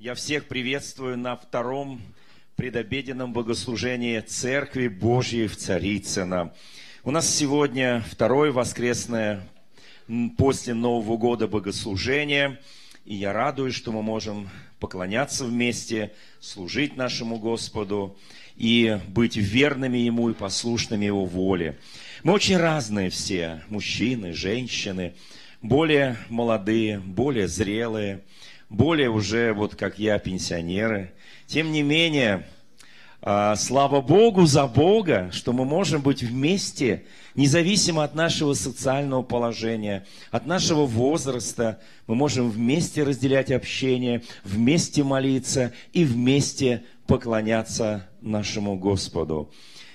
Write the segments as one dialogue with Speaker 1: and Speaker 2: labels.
Speaker 1: Я всех приветствую на втором предобеденном богослужении Церкви Божьей в Царицыно. У нас сегодня второе воскресное после Нового года богослужение, и я радуюсь, что мы можем поклоняться вместе, служить нашему Господу и быть верными Ему и послушными Его воле. Мы очень разные все, мужчины, женщины, более молодые, более зрелые – более уже, вот как я, пенсионеры. Тем не менее, а, слава Богу за Бога, что мы можем быть вместе, независимо от нашего социального положения, от нашего возраста. Мы можем вместе разделять общение, вместе молиться и вместе поклоняться нашему Господу.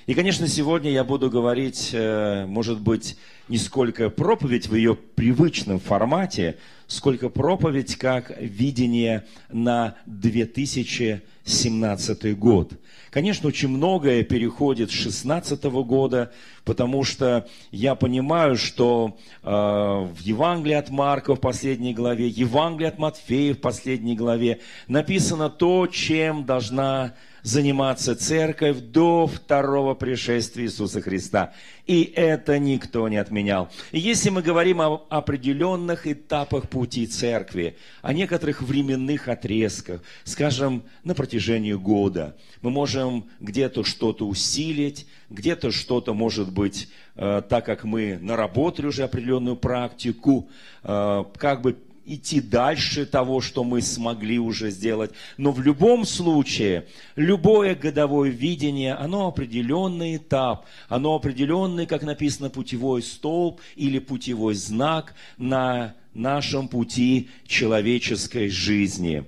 Speaker 1: И, конечно, сегодня я буду говорить, э, может быть, не сколько проповедь в ее привычном формате, сколько проповедь как видение на 2017 год. Конечно, очень многое переходит с 2016 года, потому что я понимаю, что э, в Евангелии от Марка в последней главе, Евангелии от Матфея в последней главе написано то, чем должна заниматься церковь до второго пришествия Иисуса Христа. И это никто не отменял. И если мы говорим о определенных этапах пути церкви, о некоторых временных отрезках, скажем, на протяжении года, мы можем где-то что-то усилить, где-то что-то, может быть, э, так как мы наработали уже определенную практику, э, как бы идти дальше того, что мы смогли уже сделать. Но в любом случае, любое годовое видение, оно определенный этап, оно определенный, как написано, путевой столб или путевой знак на нашем пути человеческой жизни.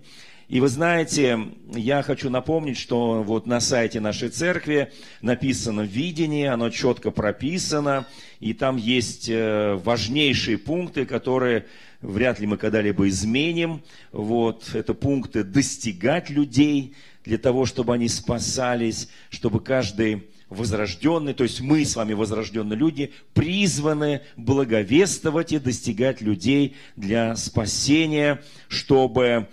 Speaker 1: И вы знаете, я хочу напомнить, что вот на сайте нашей церкви написано видение, оно четко прописано, и там есть э, важнейшие пункты, которые вряд ли мы когда-либо изменим. Вот, это пункты достигать людей для того, чтобы они спасались, чтобы каждый возрожденный, то есть мы с вами возрожденные люди, призваны благовествовать и достигать людей для спасения, чтобы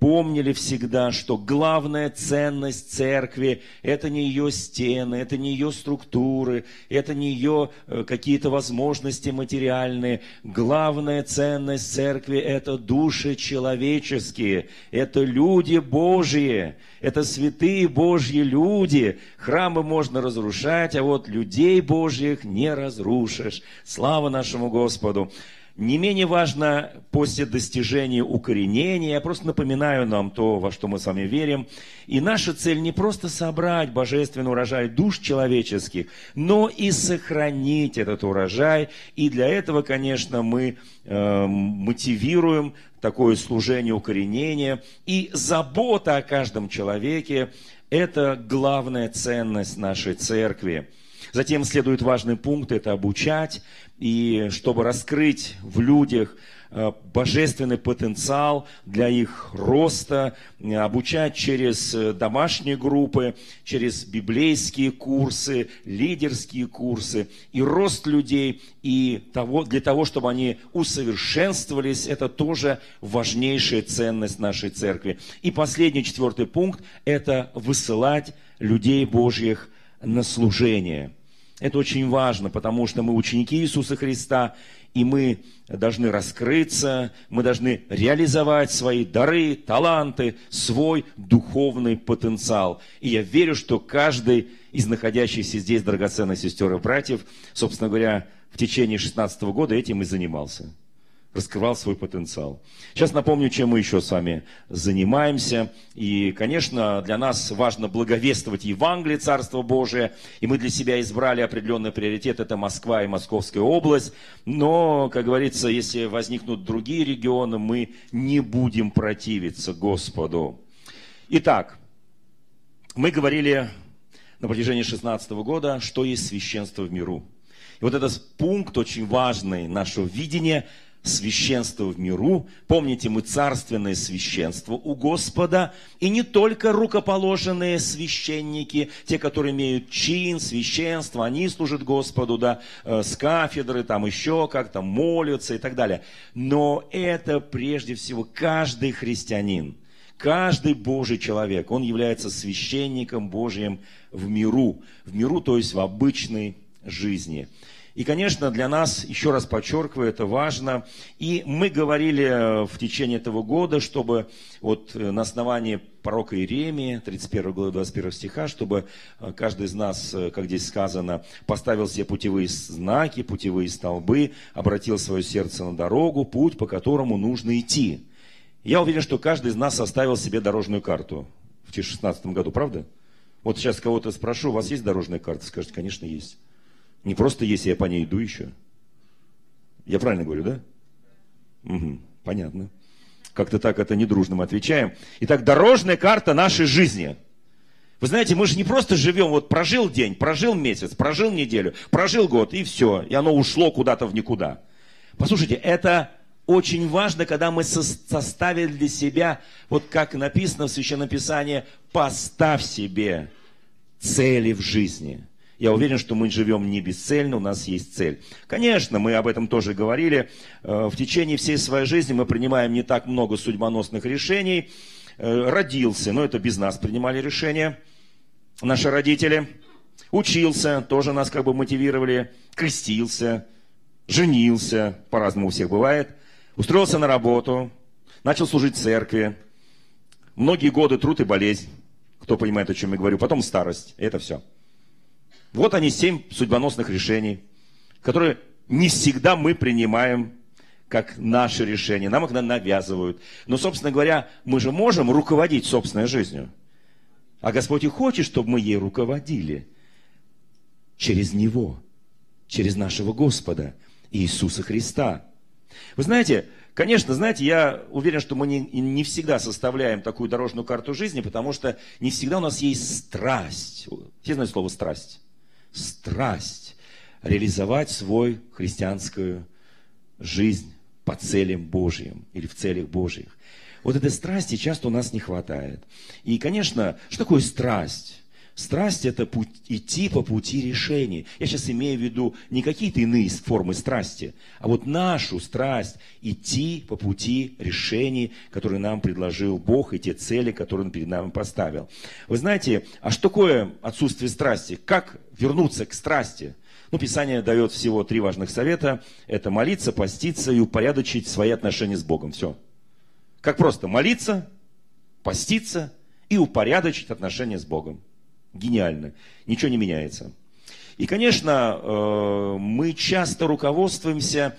Speaker 1: помнили всегда, что главная ценность церкви – это не ее стены, это не ее структуры, это не ее э, какие-то возможности материальные. Главная ценность церкви – это души человеческие, это люди Божьи, это святые Божьи люди. Храмы можно разрушать, а вот людей Божьих не разрушишь. Слава нашему Господу! Не менее важно после достижения укоренения, я просто напоминаю нам то, во что мы с вами верим. И наша цель не просто собрать божественный урожай душ человеческих, но и сохранить этот урожай. И для этого, конечно, мы э, мотивируем такое служение укоренения. И забота о каждом человеке – это главная ценность нашей церкви. Затем следует важный пункт – это обучать, и чтобы раскрыть в людях божественный потенциал для их роста, э, обучать через э, домашние группы, через библейские курсы, лидерские курсы и рост людей, и того, для того, чтобы они усовершенствовались, это тоже важнейшая ценность нашей церкви. И последний, четвертый пункт – это высылать людей Божьих на служение – это очень важно, потому что мы ученики Иисуса Христа, и мы должны раскрыться, мы должны реализовать свои дары, таланты, свой духовный потенциал. И я верю, что каждый из находящихся здесь драгоценных сестер и братьев, собственно говоря, в течение 16 года этим и занимался раскрывал свой потенциал. Сейчас напомню, чем мы еще с вами занимаемся. И, конечно, для нас важно благовествовать Евангелие Царства Божия. И мы для себя избрали определенный приоритет. Это Москва и Московская область. Но, как говорится, если возникнут другие регионы, мы не будем противиться Господу. Итак, мы говорили на протяжении 16 года, что есть священство в миру. И вот этот пункт очень важный нашего видения – священство в миру. Помните, мы царственное священство у Господа. И не только рукоположенные священники, те, которые имеют чин, священство, они служат Господу, да, э, с кафедры, там еще как-то молятся и так далее. Но это прежде всего каждый христианин – Каждый Божий человек, он является священником Божьим в миру. В миру, то есть в обычной жизни. И, конечно, для нас, еще раз подчеркиваю, это важно. И мы говорили э, в течение этого года, чтобы вот э, на основании пророка Иеремии, 31 главы 21 стиха, чтобы э, каждый из нас, как здесь сказано, поставил себе путевые знаки, путевые столбы, обратил свое сердце на дорогу, путь, по которому нужно идти. Я уверен, что каждый из нас составил себе дорожную карту в 2016 году, правда? Вот сейчас кого-то спрошу, у вас есть дорожная карта? Скажете, конечно, есть. Не просто если я по ней иду еще. Я правильно говорю, да? Угу, понятно. Как-то так это недружно отвечаем. Итак, дорожная карта нашей жизни. Вы знаете, мы же не просто живем, вот прожил день, прожил месяц, прожил неделю, прожил год, и все, и оно ушло куда-то в никуда. Послушайте, это очень важно, когда мы составили для себя, вот как написано в Священном Писании, поставь себе цели в жизни. Я уверен, что мы живем не бесцельно, у нас есть цель. Конечно, мы об этом тоже говорили. Э, в течение всей своей жизни мы принимаем не так много судьбоносных решений. Э, родился, но это без нас принимали решения наши родители. Учился, тоже нас как бы мотивировали. Крестился, женился, по-разному у всех бывает. Устроился на работу, начал служить в церкви. Многие годы труд и болезнь. Кто понимает, о чем я говорю. Потом старость. Это все. Вот они, семь судьбоносных решений, которые не всегда мы принимаем как наши решения. Нам их навязывают. Но, собственно говоря, мы же можем руководить собственной жизнью. А Господь и хочет, чтобы мы ей руководили. Через Него. Через нашего Господа Иисуса Христа. Вы знаете, конечно, знаете, я уверен, что мы не, не всегда составляем такую дорожную карту жизни, потому что не всегда у нас есть страсть. Все знают слово страсть? Страсть реализовать свою христианскую жизнь по целям Божьим или в целях Божьих. Вот этой страсти часто у нас не хватает. И, конечно, что такое страсть? Страсть – это путь, идти по пути решений. Я сейчас имею в виду не какие-то иные формы страсти, а вот нашу страсть – идти по пути решений, которые нам предложил Бог, и те цели, которые Он перед нами поставил. Вы знаете, а что такое отсутствие страсти? Как вернуться к страсти? Ну, Писание дает всего три важных совета. Это молиться, поститься и упорядочить свои отношения с Богом. Все. Как просто молиться, поститься и упорядочить отношения с Богом гениально, ничего не меняется. И, конечно, э, мы часто руководствуемся,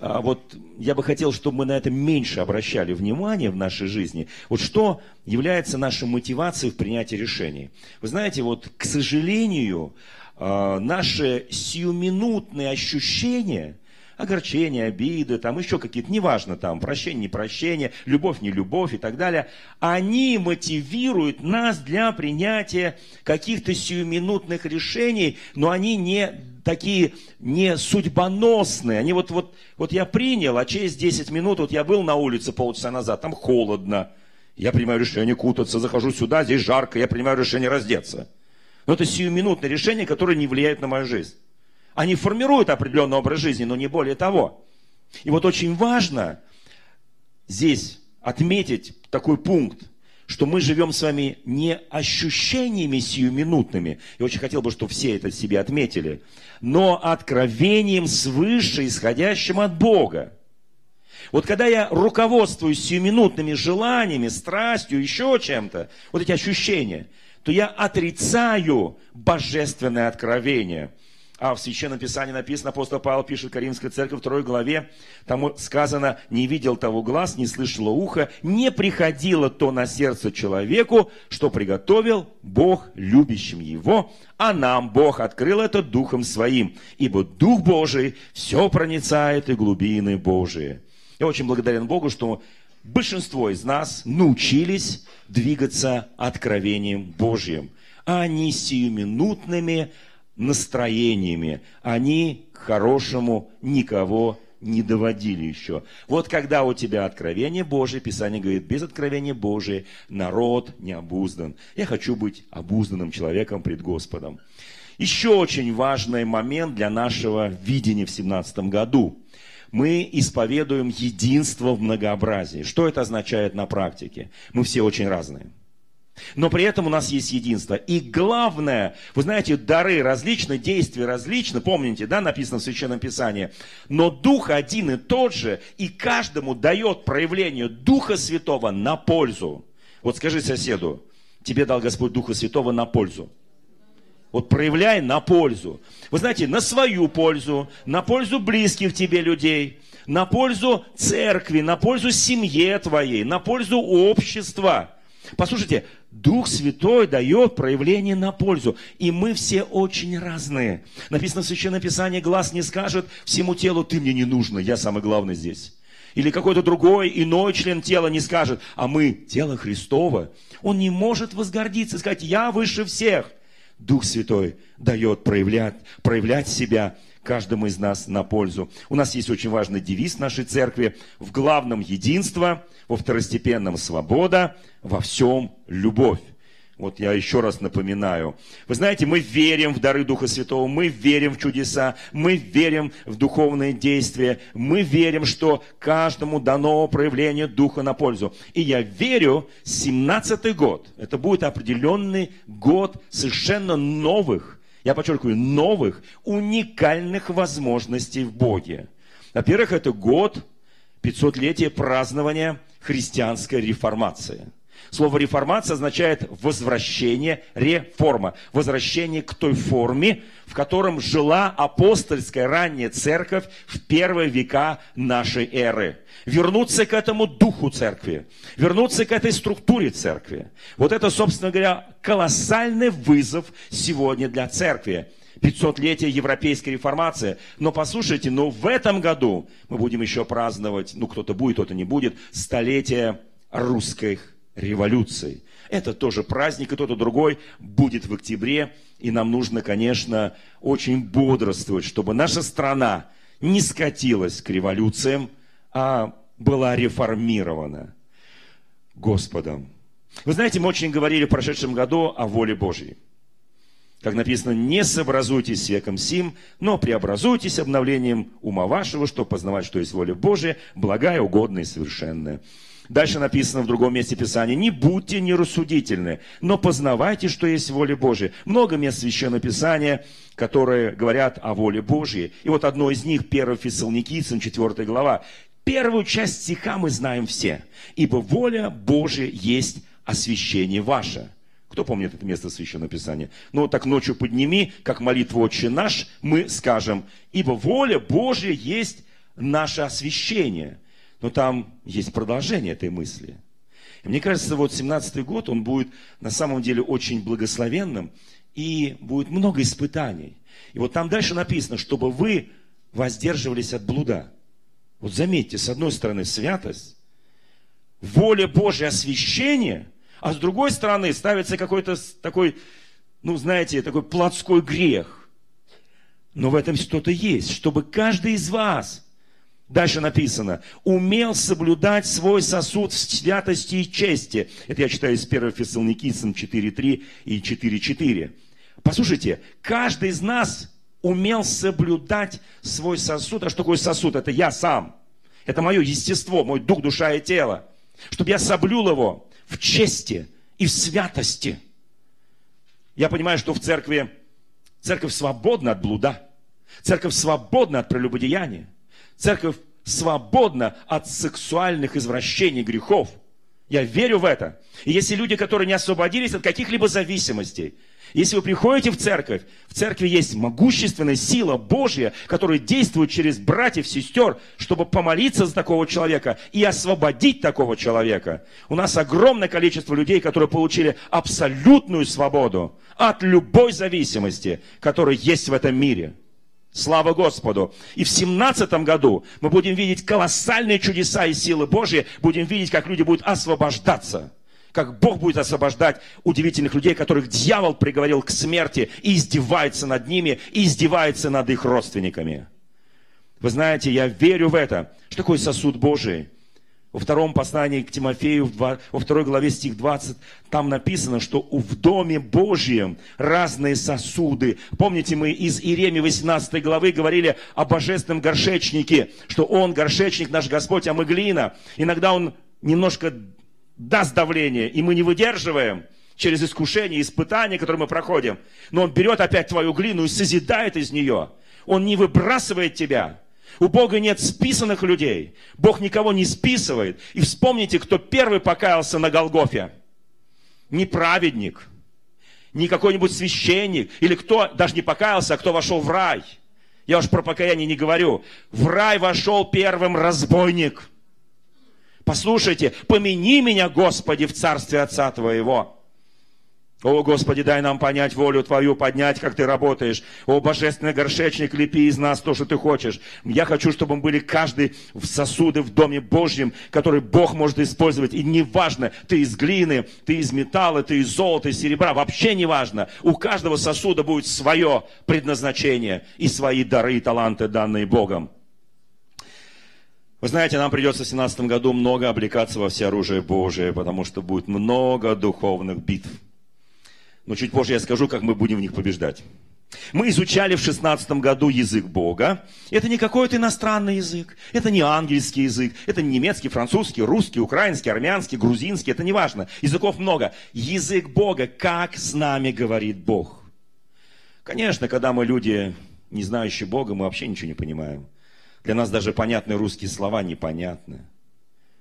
Speaker 1: а вот я бы хотел, чтобы мы на это меньше обращали внимание в нашей жизни. Вот что является нашей мотивацией в принятии решений? Вы знаете, вот, к сожалению, э, наши сиюминутные ощущения – огорчения, обиды, там еще какие-то, неважно, там, прощение, не прощение, любовь, не любовь и так далее, они мотивируют нас для принятия каких-то сиюминутных решений, но они не такие не судьбоносные. Они вот, вот, вот я принял, а через 10 минут, вот я был на улице полчаса назад, там холодно, я принимаю решение кутаться, захожу сюда, здесь жарко, я принимаю решение раздеться. Но это сиюминутное решение, которое не влияет на мою жизнь. Они формируют определенный образ жизни, но не более того. И вот очень важно здесь отметить такой пункт, что мы живем с вами не ощущениями сиюминутными, я очень хотел бы, чтобы все это себе отметили, но откровением свыше, исходящим от Бога. Вот когда я руководствуюсь сиюминутными желаниями, страстью, еще чем-то, вот эти ощущения, то я отрицаю божественное откровение – а в Священном Писании написано, апостол Павел пишет Каримской церкви, второй главе, там сказано, не видел того глаз, не слышало ухо, не приходило то на сердце человеку, что приготовил Бог любящим его, а нам Бог открыл это Духом Своим, ибо Дух Божий все проницает и глубины Божии. Я очень благодарен Богу, что большинство из нас научились двигаться откровением Божьим, а не сиюминутными настроениями. Они к хорошему никого не доводили еще. Вот когда у тебя откровение Божие, Писание говорит, без откровения Божия народ не обуздан. Я хочу быть обузданным человеком пред Господом. Еще очень важный момент для нашего видения в 17 году. Мы исповедуем единство в многообразии. Что это означает на практике? Мы все очень разные. Но при этом у нас есть единство. И главное, вы знаете, дары различны, действия различны, помните, да, написано в Священном Писании. Но Дух один и тот же, и каждому дает проявление Духа Святого на пользу. Вот скажи соседу, тебе дал Господь Духа Святого на пользу. Вот проявляй на пользу. Вы знаете, на свою пользу, на пользу близких тебе людей, на пользу церкви, на пользу семье твоей, на пользу общества. Послушайте, Дух Святой дает проявление на пользу. И мы все очень разные. Написано в Священном Писании, глаз не скажет всему телу, ты мне не нужно, я самый главный здесь. Или какой-то другой, иной член тела не скажет, а мы, тело Христово. Он не может возгордиться, сказать, я выше всех. Дух Святой дает проявлять, проявлять себя каждому из нас на пользу. У нас есть очень важный девиз нашей церкви. В главном единство, во второстепенном свобода, во всем любовь. Вот я еще раз напоминаю. Вы знаете, мы верим в дары Духа Святого, мы верим в чудеса, мы верим в духовные действия, мы верим, что каждому дано проявление Духа на пользу. И я верю, 17-й год, это будет определенный год совершенно новых, я подчеркиваю, новых, уникальных возможностей в Боге. Во-первых, это год 500-летия празднования христианской реформации – Слово реформация означает возвращение, реформа, возвращение к той форме, в котором жила апостольская ранняя церковь в первые века нашей эры. Вернуться к этому духу церкви, вернуться к этой структуре церкви. Вот это, собственно говоря, колоссальный вызов сегодня для церкви. 500-летие европейской реформации. Но послушайте, но в этом году мы будем еще праздновать, ну кто-то будет, кто-то не будет, столетие русских революцией. Это тоже праздник, и тот, и другой будет в октябре. И нам нужно, конечно, очень бодрствовать, чтобы наша страна не скатилась к революциям, а была реформирована Господом. Вы знаете, мы очень говорили в прошедшем году о воле Божьей. Как написано, не сообразуйтесь с веком сим, но преобразуйтесь обновлением ума вашего, чтобы познавать, что есть воля Божия, благая, угодная и совершенная. Дальше написано в другом месте Писания, не будьте нерассудительны, но познавайте, что есть воля Божия. Много мест Священного Писания, которые говорят о воле Божьей. И вот одно из них, 1 Фессалоникийцам, 4 глава. Первую часть стиха мы знаем все. «Ибо воля Божия есть освящение ваше». Кто помнит это место Священного Писания? Ну, так ночью подними, как молитву «Отче наш», мы скажем, «Ибо воля Божия есть наше освящение». Но там есть продолжение этой мысли. И мне кажется, вот 17-й год, он будет на самом деле очень благословенным, и будет много испытаний. И вот там дальше написано, чтобы вы воздерживались от блуда. Вот заметьте, с одной стороны святость, воля Божья освящение, а с другой стороны ставится какой-то такой, ну знаете, такой плотской грех. Но в этом что-то есть, чтобы каждый из вас – Дальше написано, умел соблюдать свой сосуд в святости и чести. Это я читаю из 1 Фессалоникийцам 4.3 и 4.4. Послушайте, каждый из нас умел соблюдать свой сосуд. А что такое сосуд? Это я сам. Это мое естество, мой дух, душа и тело. Чтобы я соблюл его в чести и в святости. Я понимаю, что в церкви, церковь свободна от блуда. Церковь свободна от прелюбодеяния. Церковь свободна от сексуальных извращений, грехов. Я верю в это. И если люди, которые не освободились от каких-либо зависимостей, если вы приходите в церковь, в церкви есть могущественная сила Божья, которая действует через братьев, сестер, чтобы помолиться за такого человека и освободить такого человека. У нас огромное количество людей, которые получили абсолютную свободу от любой зависимости, которая есть в этом мире. Слава Господу. И в семнадцатом году мы будем видеть колоссальные чудеса и силы Божьи, будем видеть, как люди будут освобождаться. Как Бог будет освобождать удивительных людей, которых дьявол приговорил к смерти и издевается над ними, и издевается над их родственниками. Вы знаете, я верю в это. Что такое сосуд Божий? Во втором послании к Тимофею, во второй главе стих 20, там написано, что в Доме Божьем разные сосуды. Помните, мы из Иеремии 18 главы говорили о божественном горшечнике, что Он горшечник, наш Господь, а мы глина. Иногда Он немножко даст давление, и мы не выдерживаем через искушение, испытания, которые мы проходим. Но Он берет опять твою глину и созидает из нее. Он не выбрасывает тебя. У Бога нет списанных людей. Бог никого не списывает. И вспомните, кто первый покаялся на Голгофе. Не праведник, не какой-нибудь священник, или кто даже не покаялся, а кто вошел в рай. Я уж про покаяние не говорю. В рай вошел первым разбойник. Послушайте, помяни меня, Господи, в царстве Отца Твоего. О, Господи, дай нам понять волю Твою, поднять, как Ты работаешь. О, Божественный горшечник, лепи из нас то, что Ты хочешь. Я хочу, чтобы мы были каждый в сосуды в Доме Божьем, который Бог может использовать. И неважно, ты из глины, ты из металла, ты из золота, из серебра, вообще не важно. У каждого сосуда будет свое предназначение и свои дары и таланты, данные Богом. Вы знаете, нам придется в 2017 году много облекаться во все оружие Божие, потому что будет много духовных битв. Но чуть позже я скажу, как мы будем в них побеждать. Мы изучали в шестнадцатом году язык Бога. Это не какой-то иностранный язык, это не ангельский язык, это не немецкий, французский, русский, украинский, армянский, грузинский, это не важно. Языков много. Язык Бога, как с нами говорит Бог. Конечно, когда мы люди, не знающие Бога, мы вообще ничего не понимаем. Для нас даже понятные русские слова непонятны.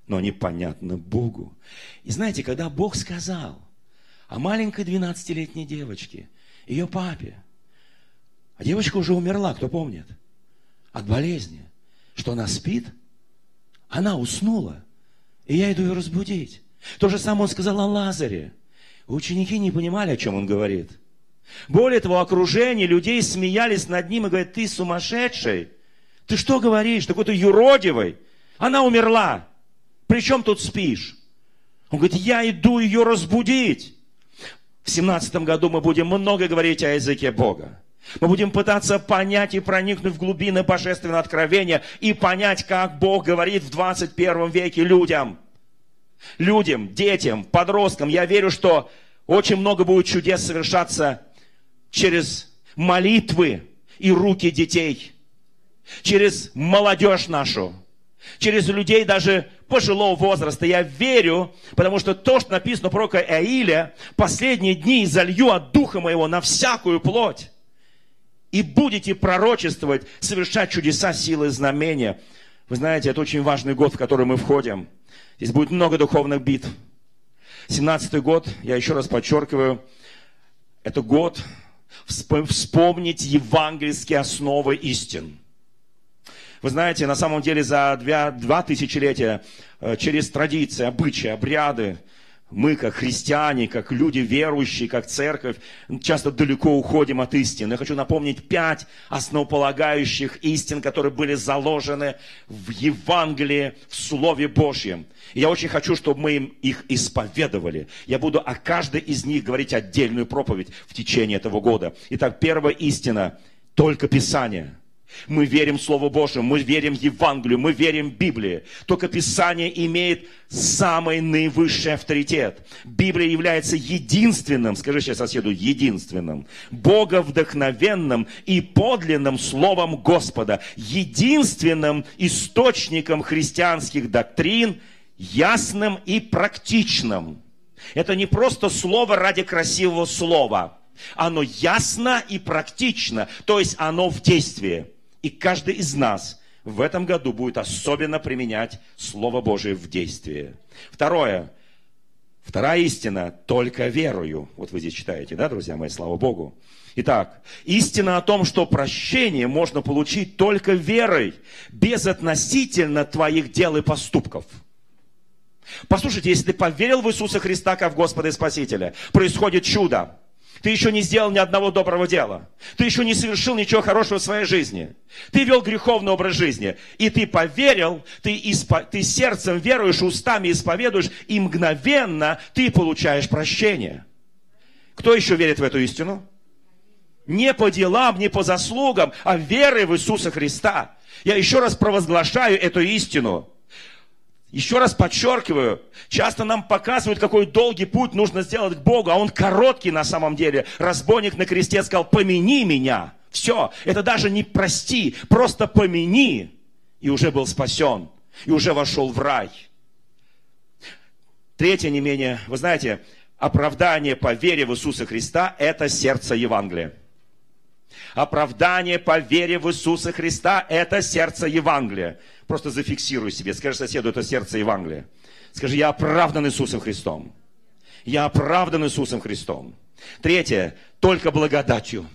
Speaker 1: Но они понятны Богу. И знаете, когда Бог сказал, о маленькой 12-летней девочке, ее папе. А девочка уже умерла, кто помнит? От болезни. Что она спит? Она уснула. И я иду ее разбудить. То же самое он сказал о Лазаре. Ученики не понимали, о чем он говорит. Более того, окружение людей смеялись над ним и говорят, ты сумасшедший. Ты что говоришь? Ты какой-то юродивый. Она умерла. Причем тут спишь? Он говорит, я иду ее разбудить. В семнадцатом году мы будем много говорить о языке Бога. Мы будем пытаться понять и проникнуть в глубины божественного откровения и понять, как Бог говорит в 21 веке людям. Людям, детям, подросткам. Я верю, что очень много будет чудес совершаться через молитвы и руки детей. Через молодежь нашу через людей даже пожилого возраста. Я верю, потому что то, что написано про Ииля, последние дни залью от духа моего на всякую плоть. И будете пророчествовать, совершать чудеса, силы, знамения. Вы знаете, это очень важный год, в который мы входим. Здесь будет много духовных битв. 17-й год, я еще раз подчеркиваю, это год вспомнить евангельские основы истин. Вы знаете, на самом деле за два, два тысячелетия э, через традиции, обычаи, обряды, мы, как христиане, как люди верующие, как церковь, часто далеко уходим от истины. Я хочу напомнить пять основополагающих истин, которые были заложены в Евангелии, в Слове Божьем. И я очень хочу, чтобы мы им их исповедовали. Я буду о каждой из них говорить отдельную проповедь в течение этого года. Итак, первая истина – только Писание – мы верим в Слово Божие, мы верим в Евангелие, мы верим в Библию. Только Писание имеет самый наивысший авторитет. Библия является единственным, скажи сейчас соседу, единственным, боговдохновенным и подлинным Словом Господа, единственным источником христианских доктрин, ясным и практичным. Это не просто слово ради красивого слова. Оно ясно и практично, то есть оно в действии. И каждый из нас в этом году будет особенно применять Слово Божие в действии. Второе. Вторая истина – только верою. Вот вы здесь читаете, да, друзья мои, слава Богу. Итак, истина о том, что прощение можно получить только верой, безотносительно твоих дел и поступков. Послушайте, если ты поверил в Иисуса Христа как в Господа и Спасителя, происходит чудо. Ты еще не сделал ни одного доброго дела. Ты еще не совершил ничего хорошего в своей жизни. Ты вел греховный образ жизни. И ты поверил, ты, испо... ты сердцем веруешь, устами исповедуешь, и мгновенно ты получаешь прощение. Кто еще верит в эту истину? Не по делам, не по заслугам, а верой в Иисуса Христа. Я еще раз провозглашаю эту истину. Еще раз подчеркиваю, часто нам показывают, какой долгий путь нужно сделать к Богу, а он короткий на самом деле. Разбойник на кресте сказал, помяни меня. Все, это даже не прости, просто помяни. И уже был спасен, и уже вошел в рай. Третье не менее, вы знаете, оправдание по вере в Иисуса Христа – это сердце Евангелия. Оправдание по вере в Иисуса Христа – это сердце Евангелия. Просто зафиксируй себе, скажи соседу, это сердце Евангелия. Скажи, я оправдан Иисусом Христом. Я оправдан Иисусом Христом. Третье, только благодатью.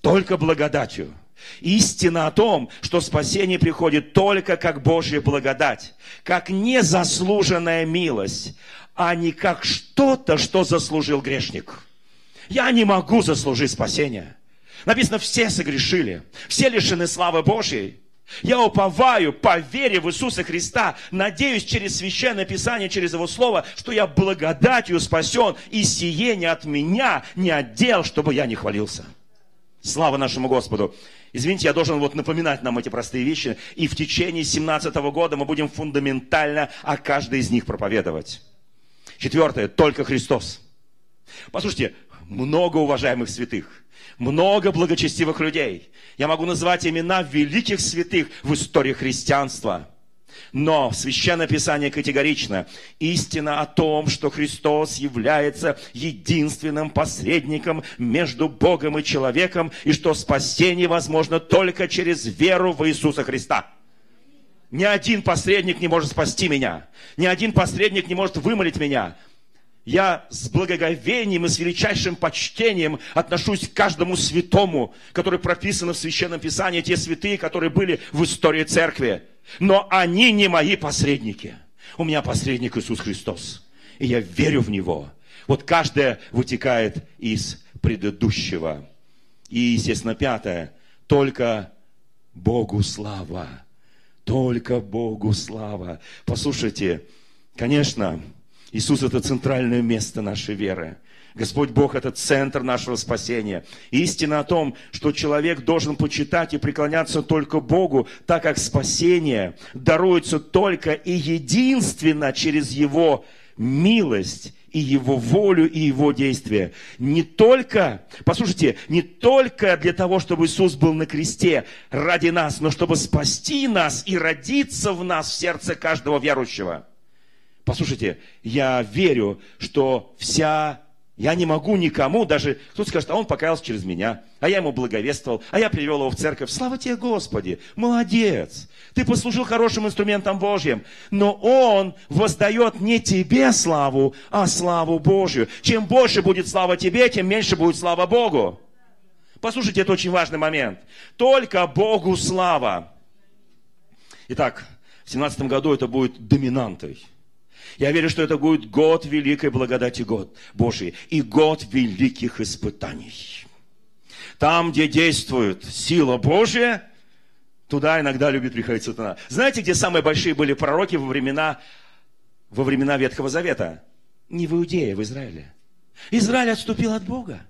Speaker 1: Только благодатью. Истина о том, что спасение приходит только как Божья благодать, как незаслуженная милость, а не как что-то, что заслужил грешник. Я не могу заслужить спасение. Написано, все согрешили, все лишены славы Божьей. Я уповаю по вере в Иисуса Христа, надеюсь через Священное Писание, через Его Слово, что я благодатью спасен, и сие не от меня, не отдел, чтобы я не хвалился. Слава нашему Господу. Извините, я должен вот напоминать нам эти простые вещи, и в течение 17 года мы будем фундаментально о каждой из них проповедовать. Четвертое, только Христос. Послушайте, много уважаемых святых, много благочестивых людей. Я могу назвать имена великих святых в истории христианства. Но Священное Писание категорично. Истина о том, что Христос является единственным посредником между Богом и человеком, и что спасение возможно только через веру в Иисуса Христа. Ни один посредник не может спасти меня. Ни один посредник не может вымолить меня. Я с благоговением и с величайшим почтением отношусь к каждому святому, который прописан в Священном Писании, те святые, которые были в истории церкви. Но они не мои посредники. У меня посредник Иисус Христос. И я верю в Него. Вот каждое вытекает из предыдущего. И, естественно, пятое. Только Богу слава. Только Богу слава. Послушайте, конечно, Иисус – это центральное место нашей веры. Господь Бог – это центр нашего спасения. Истина о том, что человек должен почитать и преклоняться только Богу, так как спасение даруется только и единственно через Его милость и Его волю, и Его действия. Не только, послушайте, не только для того, чтобы Иисус был на кресте ради нас, но чтобы спасти нас и родиться в нас в сердце каждого верующего. Послушайте, я верю, что вся... Я не могу никому, даже кто-то скажет, а он покаялся через меня, а я ему благовествовал, а я привел его в церковь. Слава тебе, Господи, молодец. Ты послужил хорошим инструментом Божьим. Но он воздает не тебе славу, а славу Божью. Чем больше будет слава тебе, тем меньше будет слава Богу. Послушайте, это очень важный момент. Только Богу слава. Итак, в 17 году это будет доминантой. Я верю, что это будет год великой благодати год Божий и год великих испытаний. Там, где действует сила Божья, туда иногда любит приходить сатана. Знаете, где самые большие были пророки во времена, во времена Ветхого Завета? Не в Иудее, в Израиле. Израиль отступил от Бога.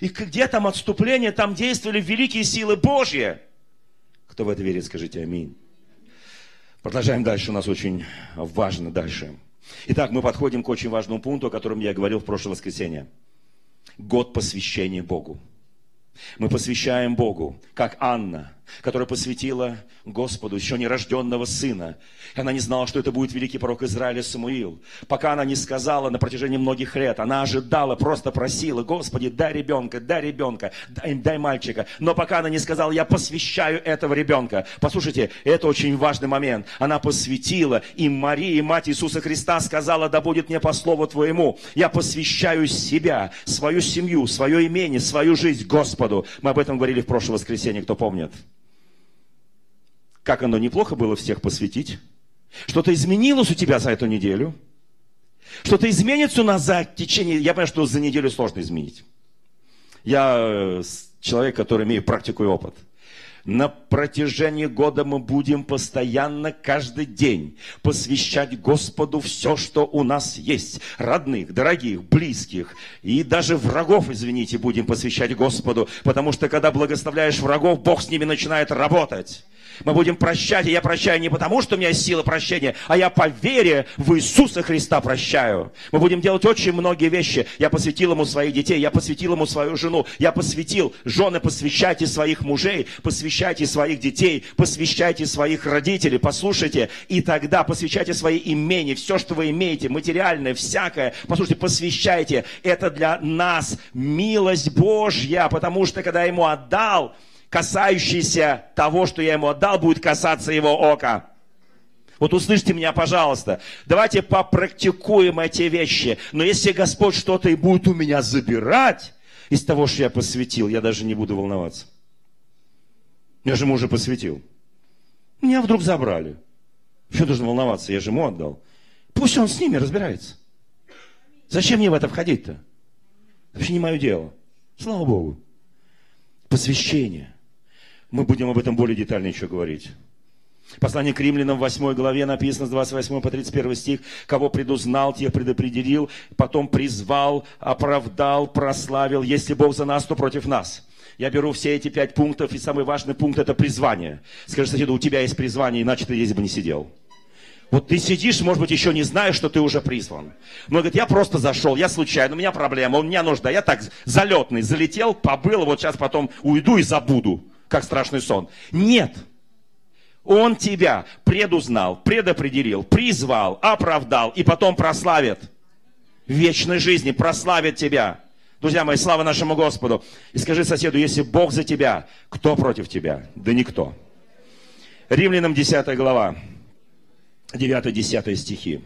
Speaker 1: И где там отступление, там действовали великие силы Божьи. Кто в это верит, скажите аминь. Продолжаем дальше, у нас очень важно дальше. Итак, мы подходим к очень важному пункту, о котором я говорил в прошлое воскресенье. Год посвящения Богу. Мы посвящаем Богу, как Анна, которая посвятила Господу еще нерожденного сына. Она не знала, что это будет великий пророк Израиля Самуил. Пока она не сказала на протяжении многих лет, она ожидала, просто просила, Господи, дай ребенка, дай ребенка, дай, дай мальчика. Но пока она не сказала, я посвящаю этого ребенка. Послушайте, это очень важный момент. Она посвятила, и Мария, мать Иисуса Христа, сказала, да будет мне по слову Твоему. Я посвящаю себя, свою семью, свое имение, свою жизнь Господу. Мы об этом говорили в прошлое воскресенье, кто помнит. Как оно неплохо было всех посвятить? Что-то изменилось у тебя за эту неделю? Что-то изменится у нас за течение... Я понимаю, что за неделю сложно изменить. Я э, человек, который имеет практику и опыт – на протяжении года мы будем постоянно, каждый день посвящать Господу все, что у нас есть. Родных, дорогих, близких и даже врагов, извините, будем посвящать Господу. Потому что когда благословляешь врагов, Бог с ними начинает работать. Мы будем прощать, и я прощаю не потому, что у меня сила прощения, а я по вере в Иисуса Христа прощаю. Мы будем делать очень многие вещи. Я посвятил ему своих детей, я посвятил ему свою жену, я посвятил. Жены, посвящайте своих мужей, посвящайте своих детей, посвящайте своих родителей, послушайте. И тогда посвящайте свои имения, все, что вы имеете, материальное, всякое. Послушайте, посвящайте. Это для нас милость Божья, потому что когда ему отдал, касающийся того, что я ему отдал, будет касаться его ока. Вот услышьте меня, пожалуйста. Давайте попрактикуем эти вещи. Но если Господь что-то и будет у меня забирать из того, что я посвятил, я даже не буду волноваться. Я же ему уже посвятил. Меня вдруг забрали. Что должен волноваться? Я же ему отдал. Пусть он с ними разбирается. Зачем мне в это входить-то? Вообще не мое дело. Слава Богу. Посвящение. Мы будем об этом более детально еще говорить. Послание к римлянам в 8 главе написано с 28 по 31 стих. Кого предузнал, тех предопределил, потом призвал, оправдал, прославил. Если Бог за нас, то против нас. Я беру все эти пять пунктов, и самый важный пункт – это призвание. Скажи соседу, у тебя есть призвание, иначе ты здесь бы не сидел. Вот ты сидишь, может быть, еще не знаешь, что ты уже призван. Но говорит, я просто зашел, я случайно, у меня проблема, у меня нужда. Я так залетный, залетел, побыл, вот сейчас потом уйду и забуду как страшный сон. Нет. Он тебя предузнал, предопределил, призвал, оправдал и потом прославит. В вечной жизни прославит тебя. Друзья мои, слава нашему Господу. И скажи соседу, если Бог за тебя, кто против тебя? Да никто. Римлянам 10 глава, 9-10 стихи.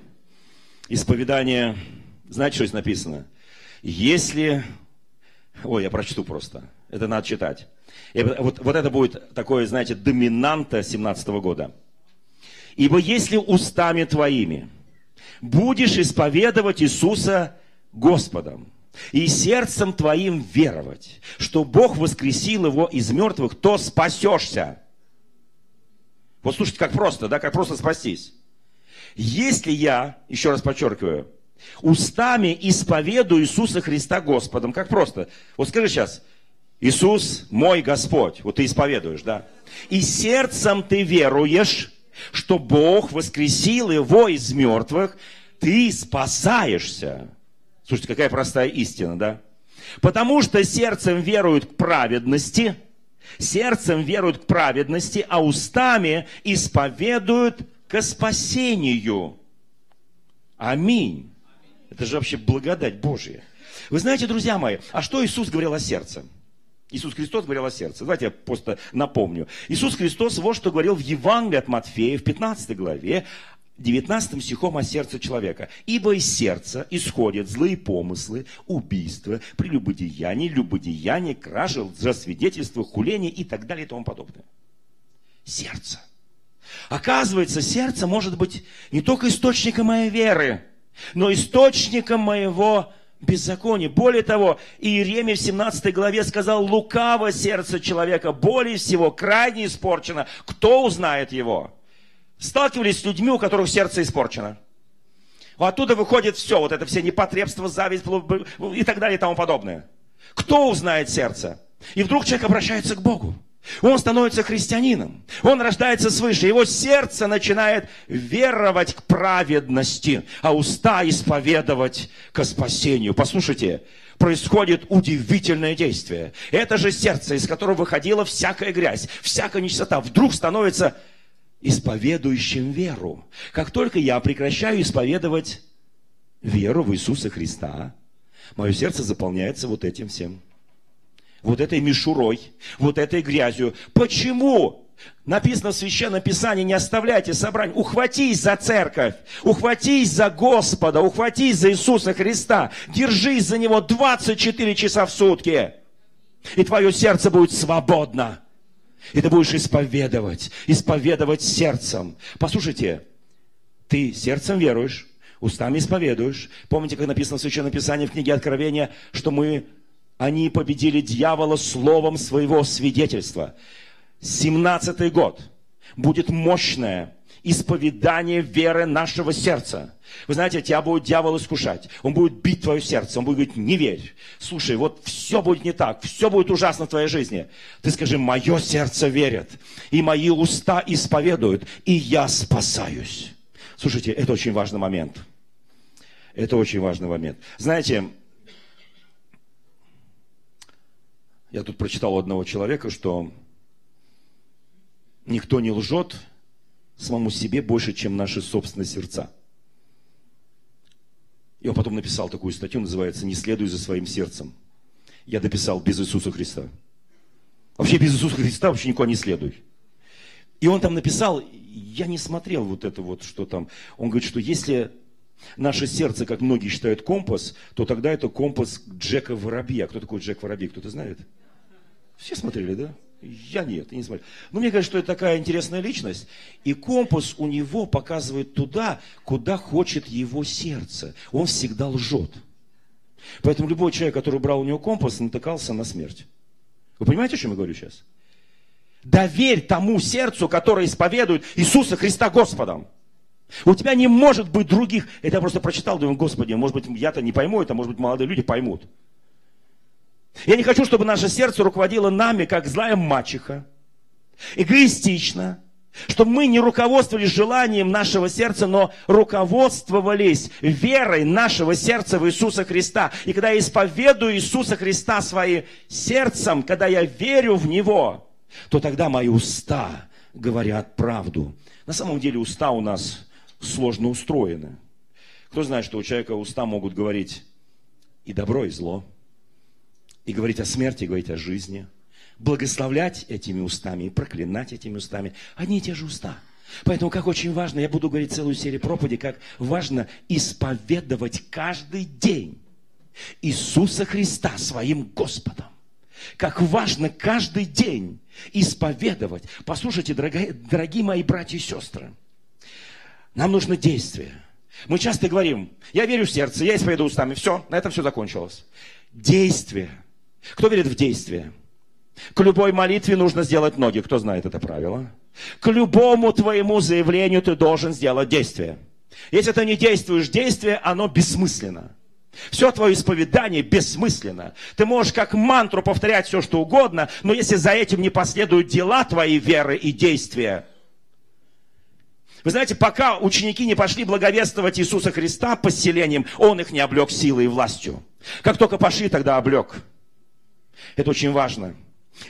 Speaker 1: Исповедание, знаете, что здесь написано? Если... Ой, я прочту просто. Это надо читать. И вот, вот это будет такое, знаете, доминанта 17 года. Ибо если устами твоими будешь исповедовать Иисуса Господом, и сердцем твоим веровать, что Бог воскресил его из мертвых, то спасешься. Вот слушайте, как просто, да, как просто спастись. Если я, еще раз подчеркиваю, устами исповедую Иисуса Христа Господом, как просто. Вот скажи сейчас, Иисус мой Господь. Вот ты исповедуешь, да? И сердцем ты веруешь, что Бог воскресил его из мертвых, ты спасаешься. Слушайте, какая простая истина, да? Потому что сердцем веруют к праведности, сердцем веруют к праведности, а устами исповедуют к спасению. Аминь. Это же вообще благодать Божья. Вы знаете, друзья мои, а что Иисус говорил о сердце? Иисус Христос говорил о сердце. Давайте я просто напомню. Иисус Христос вот что говорил в Евангелии от Матфея в 15 главе, 19 стихом о сердце человека. «Ибо из сердца исходят злые помыслы, убийства, прелюбодеяние, любодеяние, кражи, лжесвидетельство, хуление и так далее и тому подобное». Сердце. Оказывается, сердце может быть не только источником моей веры, но источником моего беззаконие. Более того, Иеремия в 17 главе сказал, лукаво сердце человека, более всего, крайне испорчено. Кто узнает его? Сталкивались с людьми, у которых сердце испорчено. Оттуда выходит все, вот это все непотребства, зависть и так далее и тому подобное. Кто узнает сердце? И вдруг человек обращается к Богу. Он становится христианином. Он рождается свыше. Его сердце начинает веровать к праведности, а уста исповедовать к спасению. Послушайте, происходит удивительное действие. Это же сердце, из которого выходила всякая грязь, всякая нечистота, вдруг становится исповедующим веру. Как только я прекращаю исповедовать веру в Иисуса Христа, мое сердце заполняется вот этим всем вот этой мишурой, вот этой грязью. Почему? Написано в Священном Писании, не оставляйте собрание, ухватись за церковь, ухватись за Господа, ухватись за Иисуса Христа, держись за Него 24 часа в сутки, и твое сердце будет свободно. И ты будешь исповедовать, исповедовать сердцем. Послушайте, ты сердцем веруешь, устами исповедуешь. Помните, как написано в Священном Писании в книге Откровения, что мы они победили дьявола словом своего свидетельства. 17 год будет мощное исповедание веры нашего сердца. Вы знаете, тебя будет дьявол искушать. Он будет бить твое сердце. Он будет говорить, не верь. Слушай, вот все будет не так. Все будет ужасно в твоей жизни. Ты скажи, мое сердце верит. И мои уста исповедуют. И я спасаюсь. Слушайте, это очень важный момент. Это очень важный момент. Знаете, я тут прочитал у одного человека, что никто не лжет, самому себе больше, чем наши собственные сердца. И он потом написал такую статью, называется «Не следуй за своим сердцем». Я дописал «Без Иисуса Христа». Вообще без Иисуса Христа вообще никуда не следуй. И он там написал, я не смотрел вот это вот, что там. Он говорит, что если наше сердце, как многие считают, компас, то тогда это компас Джека Воробья. Кто такой Джек Воробей, кто-то знает? Все смотрели, да? Я нет, не смотрю. Но мне кажется, что это такая интересная личность. И компас у него показывает туда, куда хочет его сердце. Он всегда лжет. Поэтому любой человек, который брал у него компас, натыкался на смерть. Вы понимаете, о чем я говорю сейчас? Доверь тому сердцу, которое исповедует Иисуса Христа Господом. У тебя не может быть других. Это я просто прочитал, думаю, Господи, может быть, я-то не пойму это, может быть, молодые люди поймут. Я не хочу, чтобы наше сердце руководило нами, как злая мачеха, эгоистично, чтобы мы не руководствовались желанием нашего сердца, но руководствовались верой нашего сердца в Иисуса Христа. И когда я исповедую Иисуса Христа своим сердцем, когда я верю в Него, то тогда мои уста говорят правду. На самом деле уста у нас сложно устроены. Кто знает, что у человека уста могут говорить и добро, и зло – и говорить о смерти, и говорить о жизни, благословлять этими устами и проклинать этими устами. Одни и те же уста. Поэтому как очень важно, я буду говорить целую серию проповедей, как важно исповедовать каждый день Иисуса Христа своим Господом. Как важно каждый день исповедовать. Послушайте, дорогие, дорогие мои братья и сестры, нам нужно действие. Мы часто говорим, я верю в сердце, я исповедую устами, все, на этом все закончилось. Действие. Кто верит в действие? К любой молитве нужно сделать ноги. Кто знает это правило? К любому твоему заявлению ты должен сделать действие. Если ты не действуешь действие, оно бессмысленно. Все твое исповедание бессмысленно. Ты можешь как мантру повторять все, что угодно, но если за этим не последуют дела твоей веры и действия, вы знаете, пока ученики не пошли благовествовать Иисуса Христа поселением, Он их не облег силой и властью. Как только пошли, тогда облег. Это очень важно.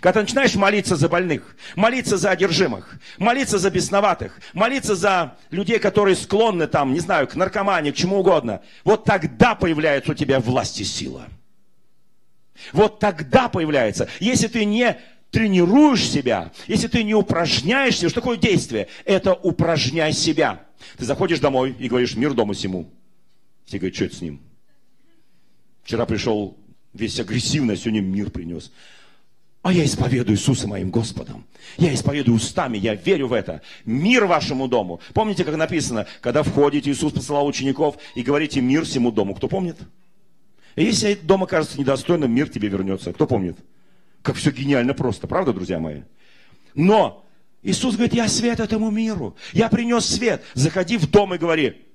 Speaker 1: Когда ты начинаешь молиться за больных, молиться за одержимых, молиться за бесноватых, молиться за людей, которые склонны там, не знаю, к наркомании, к чему угодно, вот тогда появляется у тебя власть и сила. Вот тогда появляется. Если ты не тренируешь себя, если ты не упражняешься, что такое действие? Это упражняй себя. Ты заходишь домой и говоришь, мир дома сему. Все говорят, что это с ним? Вчера пришел весь агрессивный, а сегодня мир принес. А я исповедую Иисуса моим Господом. Я исповедую устами, я верю в это. Мир вашему дому. Помните, как написано, когда входите, Иисус посылал учеников и говорите мир всему дому. Кто помнит? И если дом окажется недостойным, мир тебе вернется. Кто помнит? Как все гениально просто, правда, друзья мои? Но Иисус говорит, я свет этому миру. Я принес свет. Заходи в дом и говори.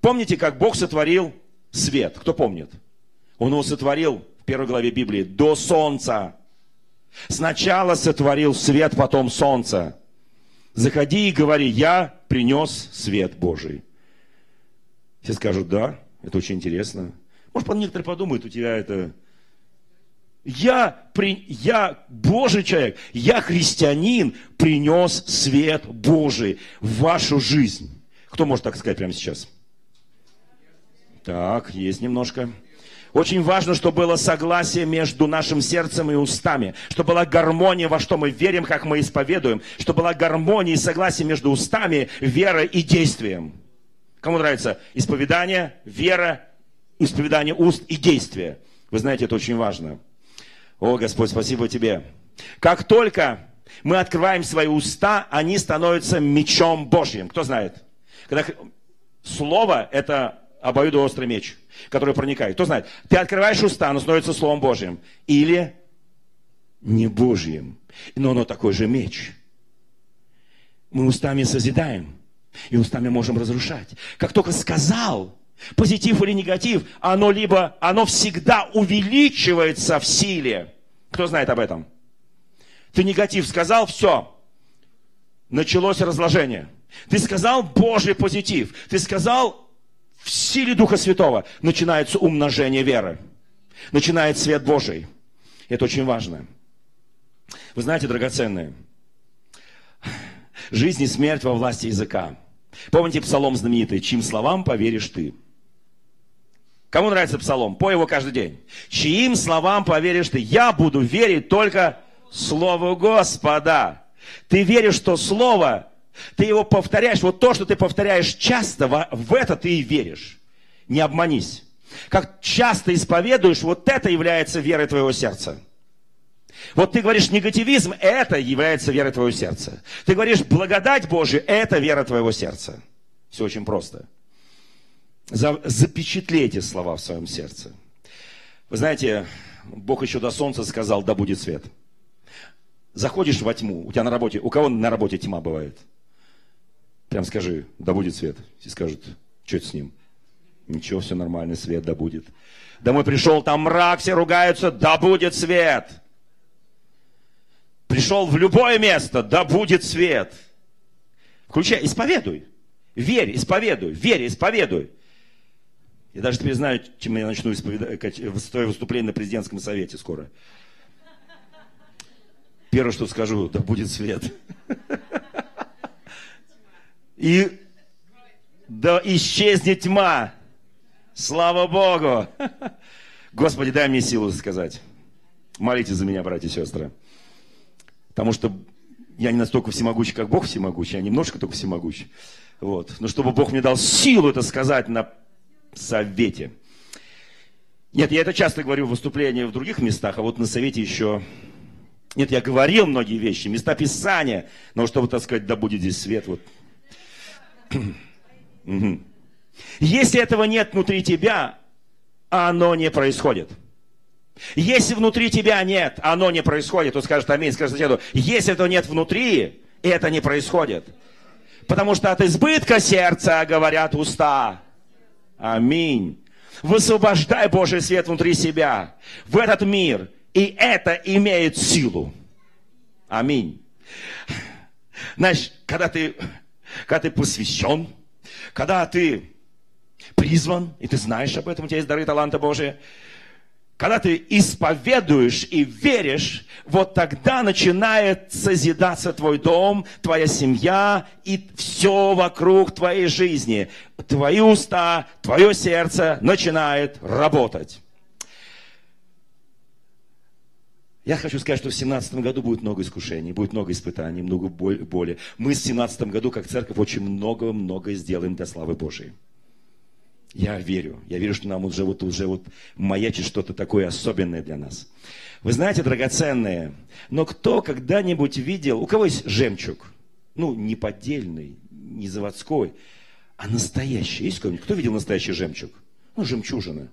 Speaker 1: Помните, как Бог сотворил свет? Кто помнит? Он его сотворил первой главе Библии до солнца. Сначала сотворил свет, потом солнце. Заходи и говори, я принес свет Божий. Все скажут, да, это очень интересно. Может, некоторые подумают, у тебя это... Я, при... я Божий человек, я христианин, принес свет Божий в вашу жизнь. Кто может так сказать прямо сейчас? Так, есть немножко. Очень важно, чтобы было согласие между нашим сердцем и устами, чтобы была гармония, во что мы верим, как мы исповедуем, чтобы была гармония и согласие между устами, верой и действием. Кому нравится исповедание, вера, исповедание уст и действие? Вы знаете, это очень важно. О, Господь, спасибо Тебе. Как только мы открываем свои уста, они становятся мечом Божьим. Кто знает? Когда слово – это обоюдоострый меч, который проникает. Кто знает? Ты открываешь уста, оно становится Словом Божьим. Или не Божьим. Но оно такой же меч. Мы устами созидаем, И устами можем разрушать. Как только сказал, позитив или негатив, оно либо, оно всегда увеличивается в силе. Кто знает об этом? Ты негатив сказал, все. Началось разложение. Ты сказал Божий позитив. Ты сказал в силе Духа Святого. Начинается умножение веры. Начинает свет Божий. Это очень важно. Вы знаете, драгоценные, жизнь и смерть во власти языка. Помните псалом знаменитый, чьим словам поверишь ты? Кому нравится псалом? Пой его каждый день. Чьим словам поверишь ты? Я буду верить только Слову Господа. Ты веришь, что Слово, ты его повторяешь, вот то, что ты повторяешь часто, в это ты и веришь. Не обманись. Как часто исповедуешь, вот это является верой твоего сердца. Вот ты говоришь негативизм, это является верой твоего сердца. Ты говоришь благодать Божия, это вера твоего сердца. Все очень просто. Запечатлейте слова в своем сердце. Вы знаете, Бог еще до солнца сказал, да будет свет. Заходишь во тьму, у тебя на работе, у кого на работе тьма бывает? Прям скажи, да будет свет. Все скажут, что это с ним? Ничего, все нормально, свет да будет. Домой пришел, там мрак, все ругаются, да будет свет. Пришел в любое место, да будет свет. Включай, исповедуй. Верь, исповедуй, верь, исповедуй. Я даже теперь знаю, чем я начну исповедать, свое выступление на президентском совете скоро. Первое, что скажу, да будет свет. И да исчезнет тьма. Слава Богу. Господи, дай мне силу сказать. Молитесь за меня, братья и сестры. Потому что я не настолько всемогущий, как Бог всемогущий, я немножко только всемогущий. Вот. Но чтобы Бог мне дал силу это сказать на совете. Нет, я это часто говорю в выступлении в других местах, а вот на совете еще... Нет, я говорил многие вещи, места Писания, но чтобы, так сказать, да будет здесь свет, вот. Если этого нет внутри тебя, оно не происходит. Если внутри тебя нет, оно не происходит, то скажет аминь, скажет соседу, если этого нет внутри, это не происходит. Потому что от избытка сердца говорят уста. Аминь. Высвобождай Божий свет внутри себя, в этот мир, и это имеет силу. Аминь. Знаешь, когда ты, когда ты посвящен, когда ты призван, и ты знаешь об этом, у тебя есть дары таланта Божия, когда ты исповедуешь и веришь, вот тогда начинает созидаться твой дом, твоя семья и все вокруг твоей жизни. Твои уста, твое сердце начинает работать. Я хочу сказать, что в 2017 году будет много искушений, будет много испытаний, много боли. Мы в 2017 году, как церковь, очень много-много сделаем для славы Божией. Я верю. Я верю, что нам уже вот, уже вот маячит что-то такое особенное для нас. Вы знаете, драгоценные, но кто когда-нибудь видел, у кого есть жемчуг? Ну, не поддельный, не заводской, а настоящий. Есть кто-нибудь? Кто видел настоящий жемчуг? Ну, жемчужина,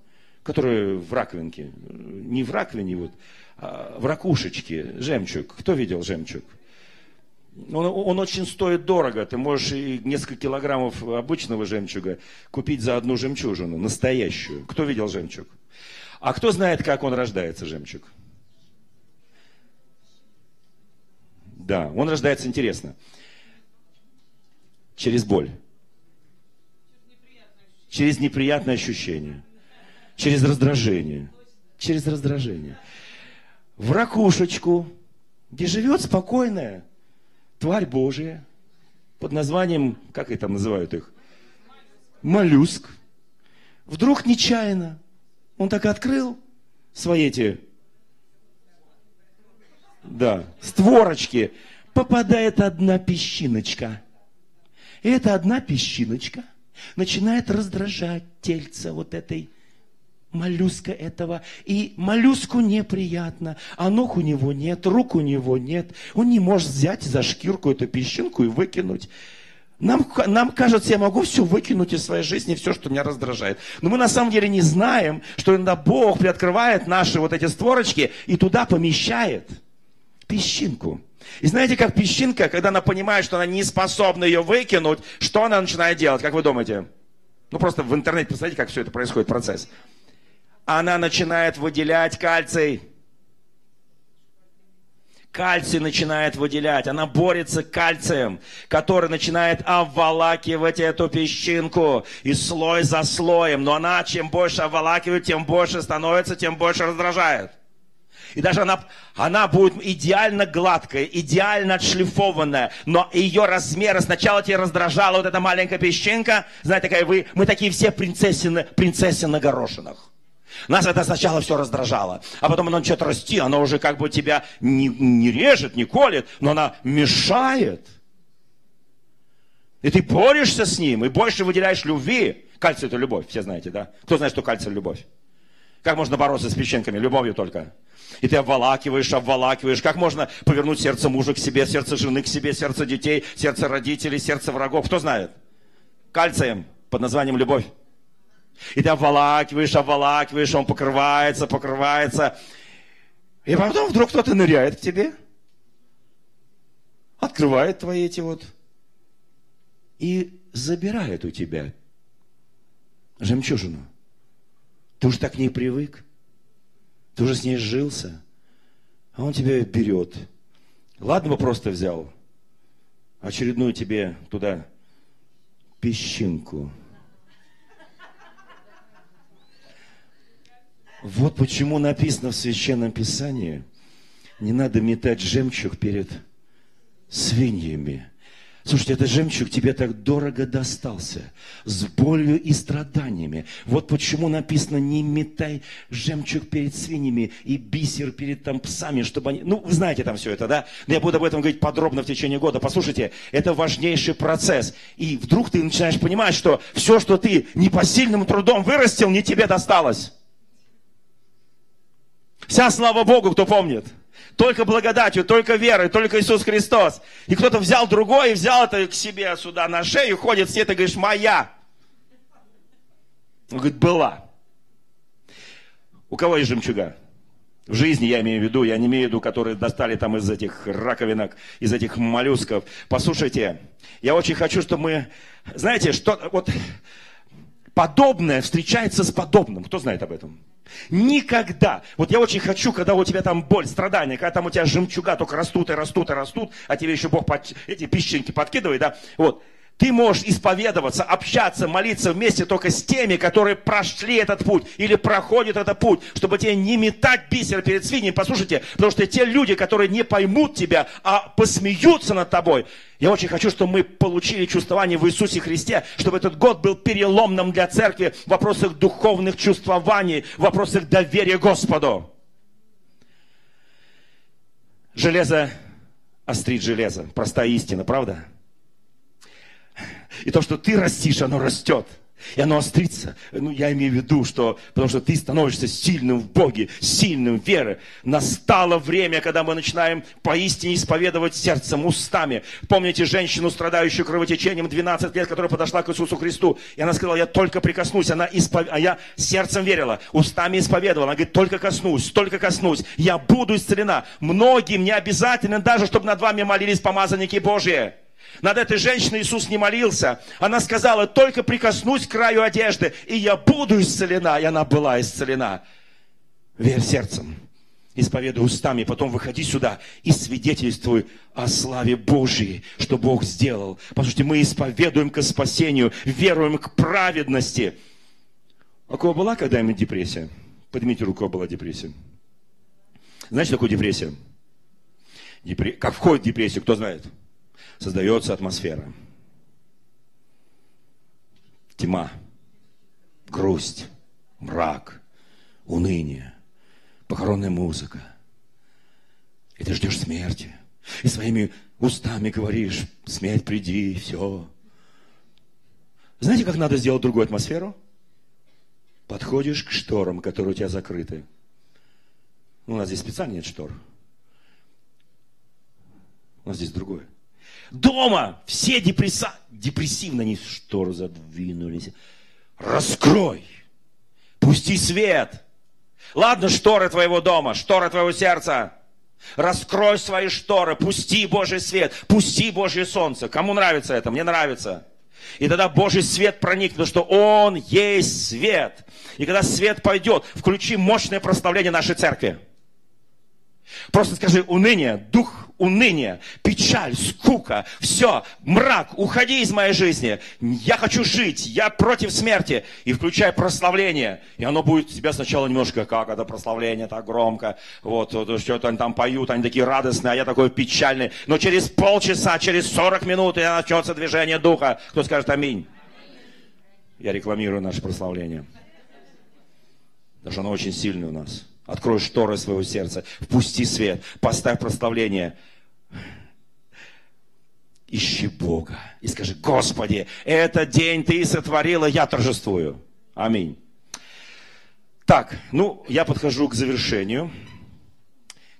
Speaker 1: которая в раковинке. Не в раковине, вот, а в ракушечке жемчуг. Кто видел жемчуг? Он, он очень стоит дорого. Ты можешь и несколько килограммов обычного жемчуга купить за одну жемчужину, настоящую. Кто видел жемчуг? А кто знает, как он рождается, жемчуг? Да, он рождается интересно. Через боль. Через неприятное ощущение. Через раздражение. Через раздражение. В ракушечку, где живет спокойная, тварь Божия под названием, как там называют их? Моллюск. Вдруг нечаянно он так открыл свои эти, да, створочки, попадает одна песчиночка. И эта одна песчиночка начинает раздражать тельце вот этой моллюска этого. И моллюску неприятно, а ног у него нет, рук у него нет. Он не может взять за шкирку эту песчинку и выкинуть. Нам, нам кажется, я могу все выкинуть из своей жизни, все, что меня раздражает. Но мы на самом деле не знаем, что иногда Бог приоткрывает наши вот эти створочки и туда помещает песчинку. И знаете, как песчинка, когда она понимает, что она не способна ее выкинуть, что она начинает делать, как вы думаете? Ну просто в интернете посмотрите, как все это происходит, процесс. Она начинает выделять кальций. Кальций начинает выделять. Она борется кальцием, который начинает обволакивать эту песчинку. И слой за слоем. Но она чем больше обволакивает, тем больше становится, тем больше раздражает. И даже она, она будет идеально гладкая, идеально отшлифованная, но ее размеры сначала тебя раздражала вот эта маленькая песчинка. Знаете, такая вы, мы такие все принцессины, принцессы на горошинах. Нас это сначала все раздражало, а потом оно начинает расти, оно уже как бы тебя не, не режет, не колет, но она мешает. И ты борешься с ним, и больше выделяешь любви. Кальций это любовь, все знаете, да? Кто знает, что кальций любовь? Как можно бороться с песчинками? Любовью только. И ты обволакиваешь, обволакиваешь. Как можно повернуть сердце мужа к себе, сердце жены к себе, сердце детей, сердце родителей, сердце врагов? Кто знает? Кальцием под названием любовь. И ты обволакиваешь, обволакиваешь, он покрывается, покрывается. И потом вдруг кто-то ныряет к тебе, открывает твои эти вот и забирает у тебя жемчужину. Ты уже так к ней привык. Ты уже с ней сжился, а он тебя берет. Ладно бы просто взял очередную тебе туда песчинку. Вот почему написано в Священном Писании, не надо метать жемчуг перед свиньями. Слушайте, этот жемчуг тебе так дорого достался, с болью и страданиями. Вот почему написано, не метай жемчуг перед свиньями и бисер перед там псами, чтобы они... Ну, вы знаете там все это, да? Но я буду об этом говорить подробно в течение года. Послушайте, это важнейший процесс. И вдруг ты начинаешь понимать, что все, что ты непосильным трудом вырастил, не тебе досталось. Вся слава Богу, кто помнит. Только благодатью, только верой, только Иисус Христос. И кто-то взял другой и взял это к себе сюда на шею, ходит все, ты говоришь, моя. Он говорит, была. У кого есть жемчуга? В жизни я имею в виду, я не имею в виду, которые достали там из этих раковинок, из этих моллюсков. Послушайте, я очень хочу, чтобы мы, знаете, что вот подобное встречается с подобным. Кто знает об этом? Никогда. Вот я очень хочу, когда у тебя там боль, страдания, когда там у тебя жемчуга только растут и растут и растут, а тебе еще Бог под, эти песчинки подкидывает, да, вот. Ты можешь исповедоваться, общаться, молиться вместе только с теми, которые прошли этот путь или проходят этот путь, чтобы тебе не метать бисер перед свиньями. Послушайте, потому что те люди, которые не поймут тебя, а посмеются над тобой. Я очень хочу, чтобы мы получили чувствование в Иисусе Христе, чтобы этот год был переломным для церкви в вопросах духовных чувствований, в вопросах доверия Господу. Железо острит железо. Простая истина, правда? И то, что ты растишь, оно растет. И оно острится. Ну, я имею в виду, что потому что ты становишься сильным в Боге, сильным в вере. Настало время, когда мы начинаем поистине исповедовать сердцем, устами. Помните женщину, страдающую кровотечением 12 лет, которая подошла к Иисусу Христу. И она сказала, я только прикоснусь. Она испов... А я сердцем верила, устами исповедовала. Она говорит, только коснусь, только коснусь. Я буду исцелена. Многим не обязательно даже, чтобы над вами молились помазанники Божьи. Над этой женщиной Иисус не молился. Она сказала, только прикоснусь к краю одежды, и я буду исцелена. И она была исцелена. Верь сердцем, исповедуй устами, потом выходи сюда и свидетельствуй о славе Божьей, что Бог сделал. Послушайте, мы исповедуем к спасению, веруем к праведности. А у кого была когда-нибудь депрессия? Поднимите руку, у кого была депрессия. Знаете, что такое депрессия? Депре... Как входит в депрессию, кто знает? Создается атмосфера. Тьма, грусть, мрак, уныние, похоронная музыка. И ты ждешь смерти. И своими устами говоришь, смерть приди, все. Знаете, как надо сделать другую атмосферу? Подходишь к шторам, которые у тебя закрыты. Ну, у нас здесь специально нет штор. У нас здесь другое. Дома все депресса... депрессивно они шторы задвинулись. Раскрой. Пусти свет. Ладно, шторы твоего дома, шторы твоего сердца. Раскрой свои шторы, пусти Божий свет, пусти Божье солнце. Кому нравится это? Мне нравится. И тогда Божий свет проникнет, потому что Он есть свет. И когда свет пойдет, включи мощное прославление нашей церкви. Просто скажи уныние, дух уныния, печаль, скука, все, мрак, уходи из моей жизни. Я хочу жить, я против смерти. И включай прославление. И оно будет тебя сначала немножко, как это прославление так громко. Вот, вот что-то они там поют, они такие радостные, а я такой печальный. Но через полчаса, через 40 минут и начнется движение духа. Кто скажет аминь? Я рекламирую наше прославление. Даже оно очень сильное у нас. Открой шторы своего сердца, впусти свет, поставь прославление. Ищи Бога и скажи, Господи, этот день Ты сотворила, я торжествую. Аминь. Так, ну, я подхожу к завершению.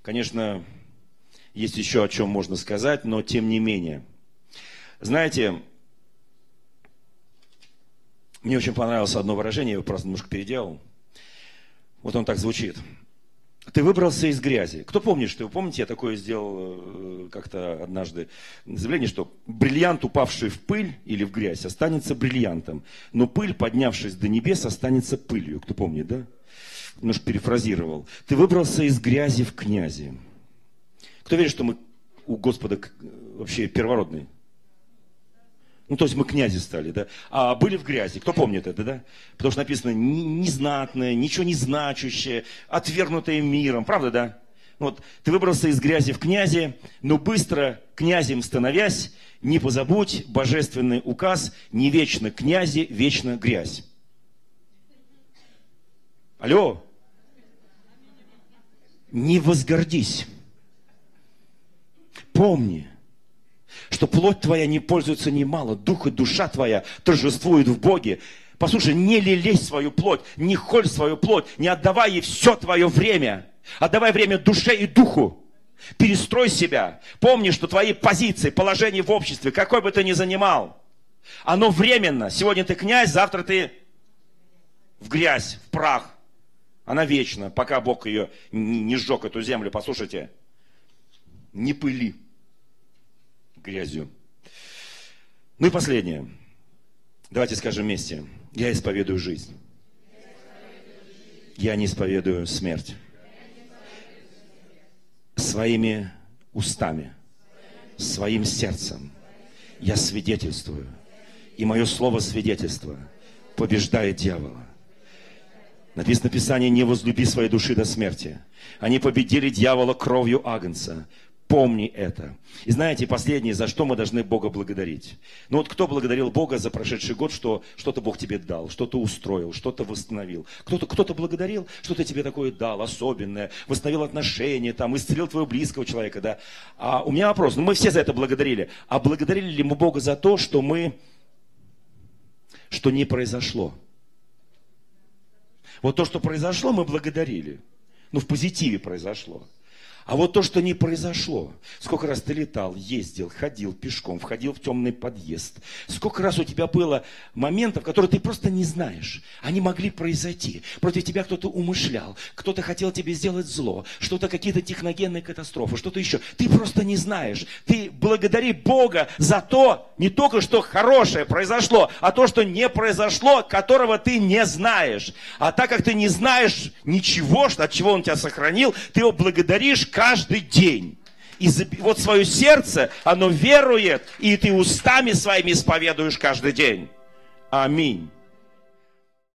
Speaker 1: Конечно, есть еще о чем можно сказать, но тем не менее. Знаете, мне очень понравилось одно выражение, я его просто немножко переделал. Вот он так звучит. Ты выбрался из грязи. Кто помнит, что вы помните, я такое сделал э, как-то однажды заявление, что бриллиант, упавший в пыль или в грязь, останется бриллиантом, но пыль, поднявшись до небес, останется пылью. Кто помнит, да? Немножко перефразировал. Ты выбрался из грязи в князи. Кто верит, что мы у Господа вообще первородные? Ну, то есть мы князи стали, да? А были в грязи. Кто помнит это, да? Потому что написано незнатное, ничего не значащее, отвергнутое миром. Правда, да? Вот, ты выбрался из грязи в князи, но быстро князем становясь, не позабудь божественный указ, не вечно князи, вечно грязь. Алло? Не возгордись. Помни, что плоть твоя не пользуется немало, дух и душа твоя торжествуют в Боге. Послушай, не лелей свою плоть, не холь свою плоть, не отдавай ей все твое время. Отдавай время душе и духу. Перестрой себя. Помни, что твои позиции, положение в обществе, какой бы ты ни занимал, оно временно. Сегодня ты князь, завтра ты в грязь, в прах. Она вечна, пока Бог ее не сжег, эту землю. Послушайте, не пыли грязью. Ну и последнее. Давайте скажем вместе. Я исповедую жизнь. Я не исповедую смерть. Своими устами, своим сердцем я свидетельствую. И мое слово свидетельство побеждает дьявола. Написано в Писании, не возлюби своей души до смерти. Они победили дьявола кровью Агнца, Помни это. И знаете, последнее, за что мы должны Бога благодарить. Ну вот кто благодарил Бога за прошедший год, что что-то Бог тебе дал, что-то устроил, что-то восстановил. Кто-то кто благодарил, что-то тебе такое дал, особенное, восстановил отношения, там, исцелил твоего близкого человека, да. А у меня вопрос, ну мы все за это благодарили. А благодарили ли мы Бога за то, что мы, что не произошло? Вот то, что произошло, мы благодарили. Ну, в позитиве произошло. А вот то, что не произошло, сколько раз ты летал, ездил, ходил пешком, входил в темный подъезд, сколько раз у тебя было моментов, которые ты просто не знаешь, они могли произойти. Против тебя кто-то умышлял, кто-то хотел тебе сделать зло, что-то какие-то техногенные катастрофы, что-то еще. Ты просто не знаешь. Ты благодари Бога за то, не только что хорошее произошло, а то, что не произошло, которого ты не знаешь. А так как ты не знаешь ничего, от чего Он тебя сохранил, ты его благодаришь каждый день. И вот свое сердце, оно верует, и ты устами своими исповедуешь каждый день. Аминь.